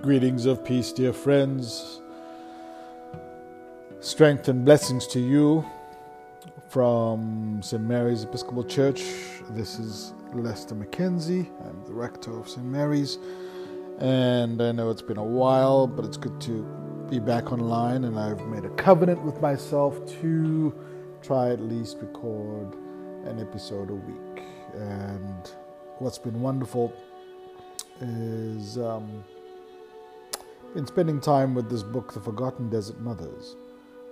Greetings of peace, dear friends. Strength and blessings to you from St. Mary's Episcopal Church. This is Lester McKenzie. I'm the rector of St. Mary's. And I know it's been a while, but it's good to be back online. And I've made a covenant with myself to try at least record an episode a week. And what's been wonderful is um, been spending time with this book, The Forgotten Desert Mothers,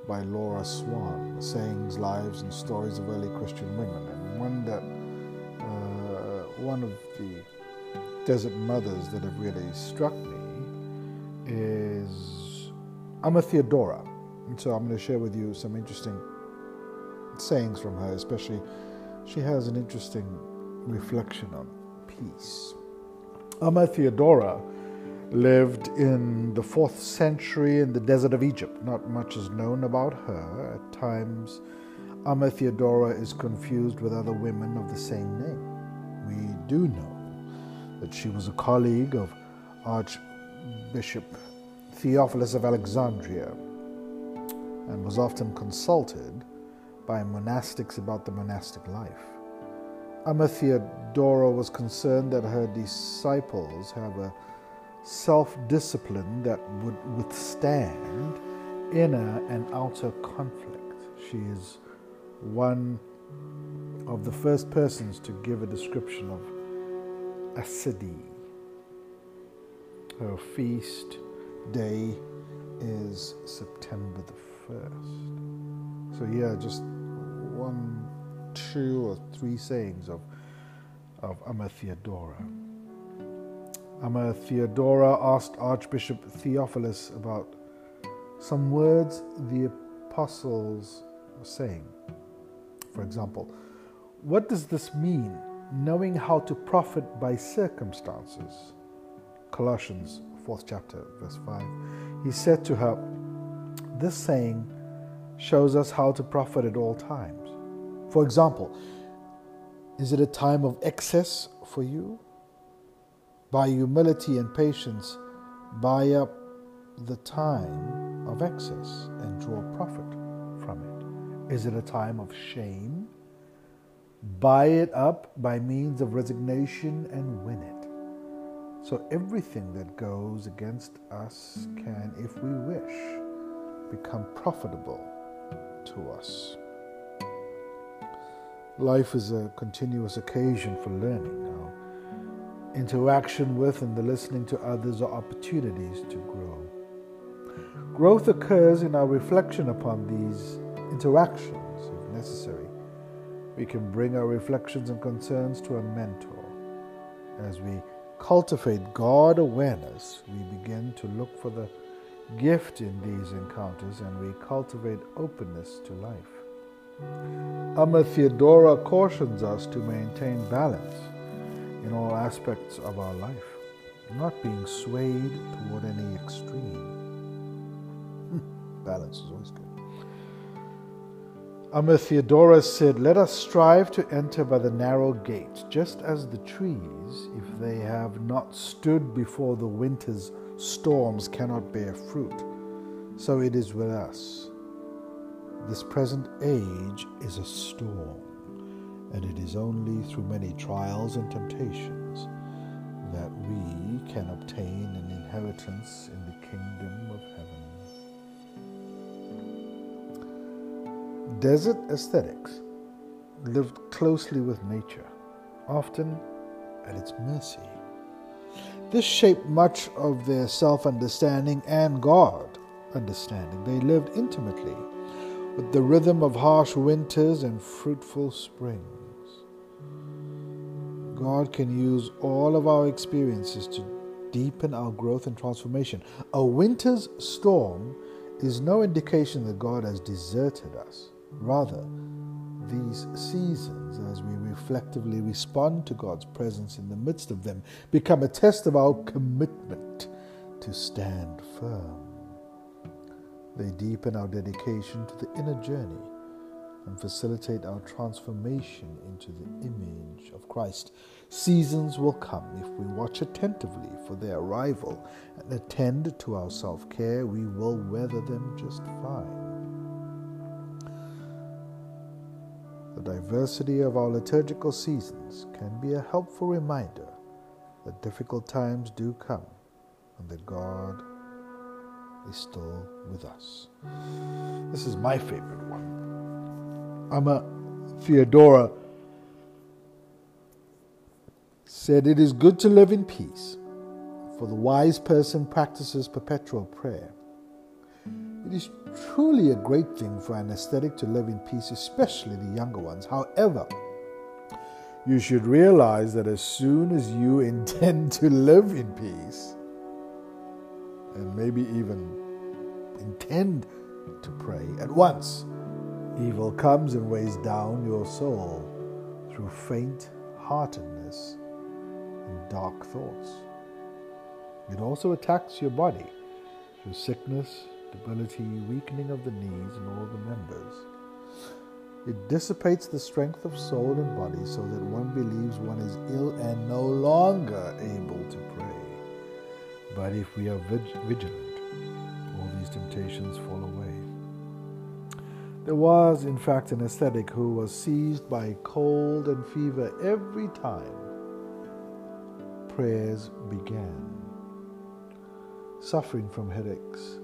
by Laura Swan, sayings, lives, and stories of early Christian women. And one that uh, one of the desert mothers that have really struck me is Amma Theodora. And so I'm going to share with you some interesting sayings from her, especially she has an interesting reflection on peace. Amma Theodora lived in the fourth century in the desert of Egypt. Not much is known about her. At times, Amma Theodora is confused with other women of the same name. We do know that she was a colleague of Archbishop Theophilus of Alexandria and was often consulted by monastics about the monastic life. Amma Theodora was concerned that her disciples have a self discipline that would withstand inner and outer conflict. She is one of the first persons to give a description of acedia. Her feast day is September the 1st. So, yeah, just one two or three sayings of, of Amma Theodora. Amma Theodora asked Archbishop Theophilus about some words the apostles were saying. For example, what does this mean, knowing how to profit by circumstances? Colossians 4th chapter, verse 5. He said to her, This saying shows us how to profit at all times for example, is it a time of excess for you? By humility and patience, buy up the time of excess and draw profit from it. Is it a time of shame? Buy it up by means of resignation and win it. So everything that goes against us can, if we wish, become profitable to us. Life is a continuous occasion for learning. Interaction with and the listening to others are opportunities to grow. Growth occurs in our reflection upon these interactions, if necessary. We can bring our reflections and concerns to a mentor. As we cultivate God awareness, we begin to look for the gift in these encounters and we cultivate openness to life. Amma Theodora cautions us to maintain balance in all aspects of our life, not being swayed toward any extreme. Hmm, balance is always good. Theodora said, Let us strive to enter by the narrow gate, just as the trees, if they have not stood before the winter's storms, cannot bear fruit. So it is with us. This present age is a storm, and it is only through many trials and temptations that we can obtain an inheritance in the kingdom of heaven. Desert ascetics lived closely with nature, often at its mercy. This shaped much of their self understanding and God understanding. They lived intimately with the rhythm of harsh winters and fruitful springs. God can use all of our experiences to deepen our growth and transformation. A winter's storm is no indication that God has deserted us. Rather, these seasons, as we reflectively respond to God's presence in the midst of them, become a test of our commitment to stand firm. They deepen our dedication to the inner journey and facilitate our transformation into the image of Christ. Seasons will come if we watch attentively for their arrival and attend to our self care, we will weather them just fine. The diversity of our liturgical seasons can be a helpful reminder that difficult times do come and that God is still with us. This is my favorite one. Amma Theodora said, It is good to live in peace, for the wise person practices perpetual prayer. It is truly a great thing for an ascetic to live in peace, especially the younger ones. However, you should realize that as soon as you intend to live in peace, and maybe even intend to pray at once, evil comes and weighs down your soul through faint heartedness and dark thoughts. It also attacks your body through sickness, debility, weakening of the knees and all the members. It dissipates the strength of soul and body so that one believes one is ill and no longer able to pray. But if we are vigilant, all these temptations fall away. There was, in fact, an ascetic who was seized by cold and fever every time prayers began, suffering from headaches.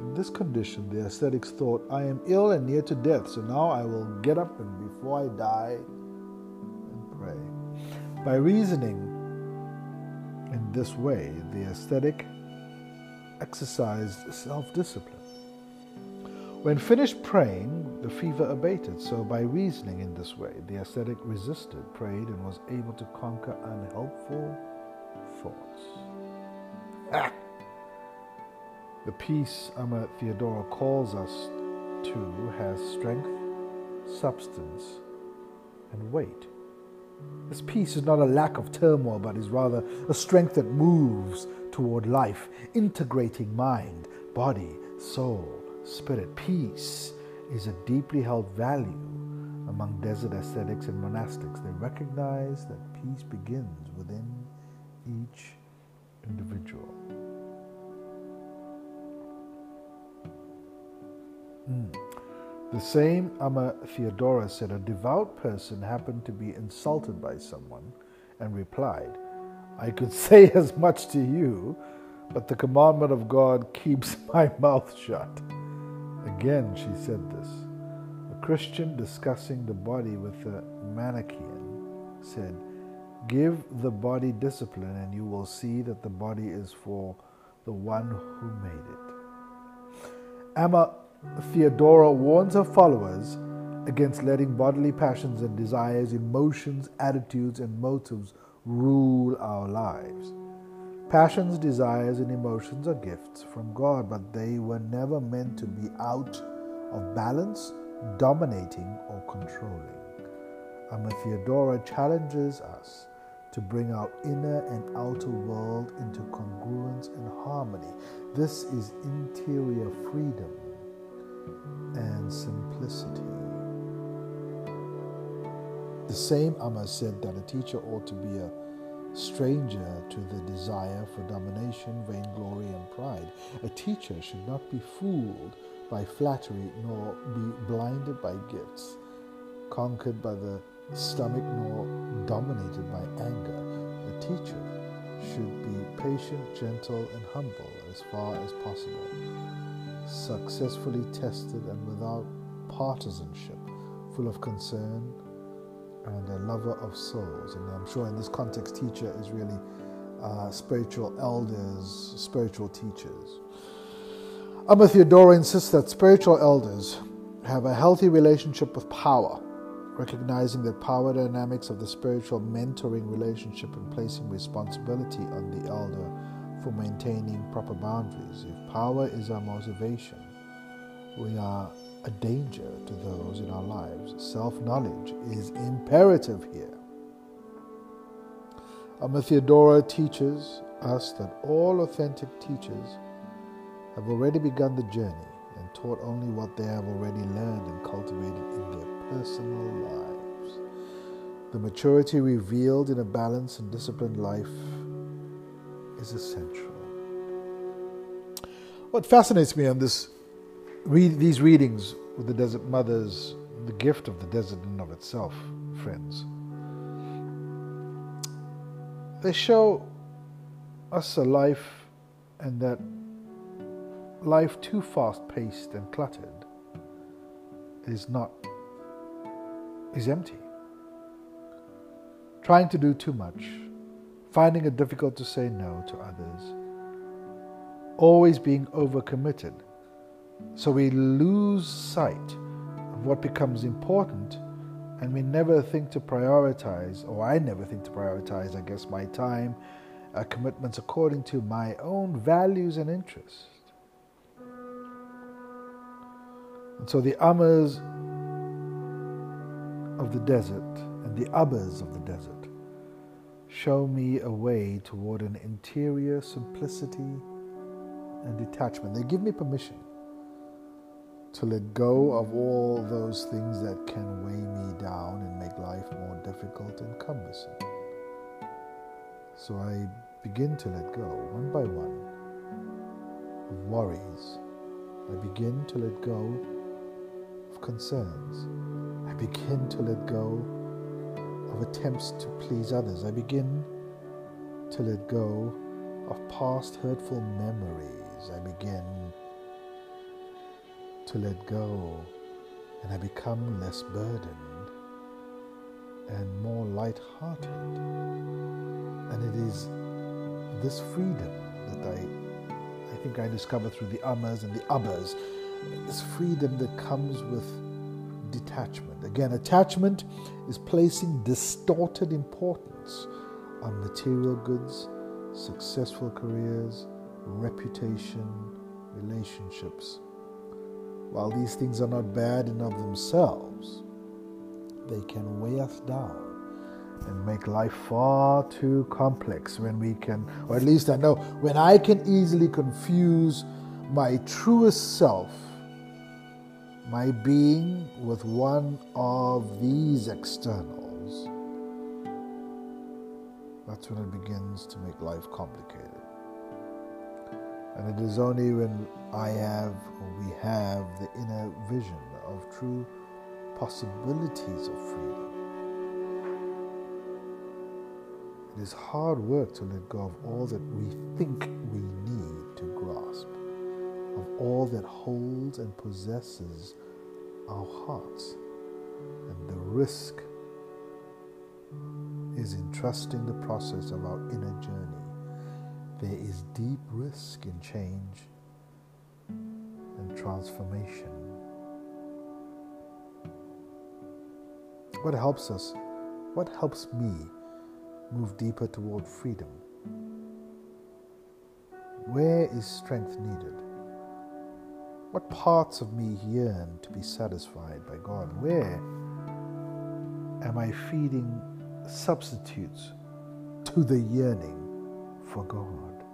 In this condition, the ascetics thought, I am ill and near to death, so now I will get up and before I die, and pray. By reasoning in this way, the ascetic exercised self discipline. When finished praying, the fever abated. So, by reasoning in this way, the ascetic resisted, prayed, and was able to conquer unhelpful thoughts. Ah! The peace Amma Theodora calls us to has strength, substance, and weight. This peace is not a lack of turmoil, but is rather a strength that moves toward life, integrating mind, body, soul, spirit. Peace is a deeply held value among desert ascetics and monastics. They recognize that peace begins within each individual. Mm. The same Amma Theodora said a devout person happened to be insulted by someone and replied, I could say as much to you, but the commandment of God keeps my mouth shut. Again, she said this. A Christian discussing the body with a Manichaean said, Give the body discipline, and you will see that the body is for the one who made it. Amma Theodora warns her followers against letting bodily passions and desires, emotions, attitudes, and motives rule our lives. Passions, desires, and emotions are gifts from God, but they were never meant to be out of balance, dominating, or controlling. Amma Theodora challenges us to bring our inner and outer world into congruence and harmony. This is interior freedom and simplicity. The same Amma said that a teacher ought to be a stranger to the desire for domination, vainglory, and pride. A teacher should not be fooled by flattery, nor be blinded by gifts, conquered by the stomach, nor dominated by anger. A teacher should be patient, gentle, and humble as far as possible successfully tested and without partisanship, full of concern and a lover of souls. And I'm sure in this context, teacher is really uh, spiritual elders, spiritual teachers. Amma Theodora insists that spiritual elders have a healthy relationship with power, recognizing the power dynamics of the spiritual mentoring relationship and placing responsibility on the elder for maintaining proper boundaries. If power is our motivation, we are a danger to those in our lives. Self knowledge is imperative here. Amma Theodora teaches us that all authentic teachers have already begun the journey. and taught only what they have already learned and cultivated in their personal lives. The maturity revealed in a balanced and disciplined life is essential. What fascinates me on this, read, these readings with the Desert Mothers, the gift of the desert in of itself, friends, they show us a life and that life too fast paced and cluttered is not is empty. Trying to do too much finding it difficult to say no to others always being overcommitted so we lose sight of what becomes important and we never think to prioritize or i never think to prioritize i guess my time uh, commitments according to my own values and interests and so the Ammas of the desert and the Abbas of the desert show me a way toward an interior simplicity and detachment. They give me permission to let go of all those things that can weigh me down and make life more difficult and cumbersome. So I begin to let go one by one of worries. I begin to let go of concerns. I begin to let go of attempts to please others. I begin to let go of past hurtful memories. I begin to let go and I become less burdened and more light-hearted. And it is this freedom that I, I think I discovered through the Ammas and the Abbas this freedom that comes with detachment. Again, attachment is placing distorted importance on material goods, successful careers, reputation, relationships. While these things are not bad in of themselves, they can weigh us down and make life far too complex when we can, or at least I know, when I can easily confuse my truest self my being with one of these externals, that's when it begins to make life complicated. And it is only when I have, or we have, the inner vision of true possibilities of freedom. It is hard work to let go of all that we think we need to grasp of all that holds and possesses our hearts. And the risk is in trusting the process of our inner journey. There is deep risk in change and transformation. What helps us? What helps me move deeper toward freedom? Where is strength needed? What parts of me yearn to be satisfied by God? Where am I feeding substitutes to the yearning for God?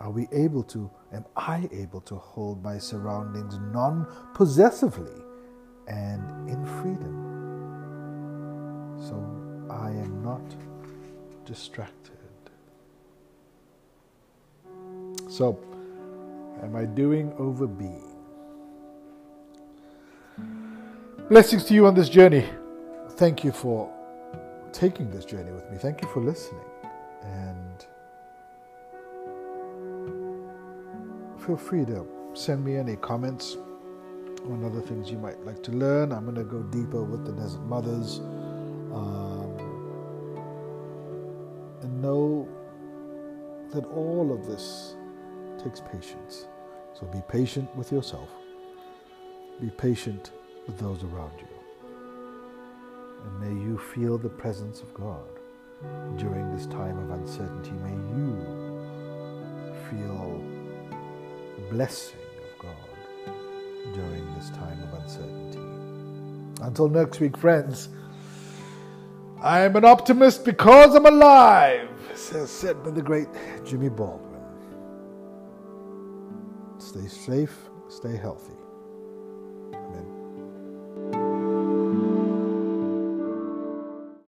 Are we able to, am I able to hold my surroundings non possessively and in freedom? So I am not distracted. So, am I doing over being? Blessings to you on this journey. Thank you for taking this journey with me. Thank you for listening. And feel free to send me any comments on other things you might like to learn. I'm going to go deeper with the Desert Mothers. Um, and know that all of this takes patience. So be patient with yourself. Be patient with those around you. And may you feel the presence of God during this time blessing of God during this time of uncertainty. Until next week, friends, I am an optimist because I'm alive, says said by the great Jimmy Baldwin. Stay safe, stay healthy.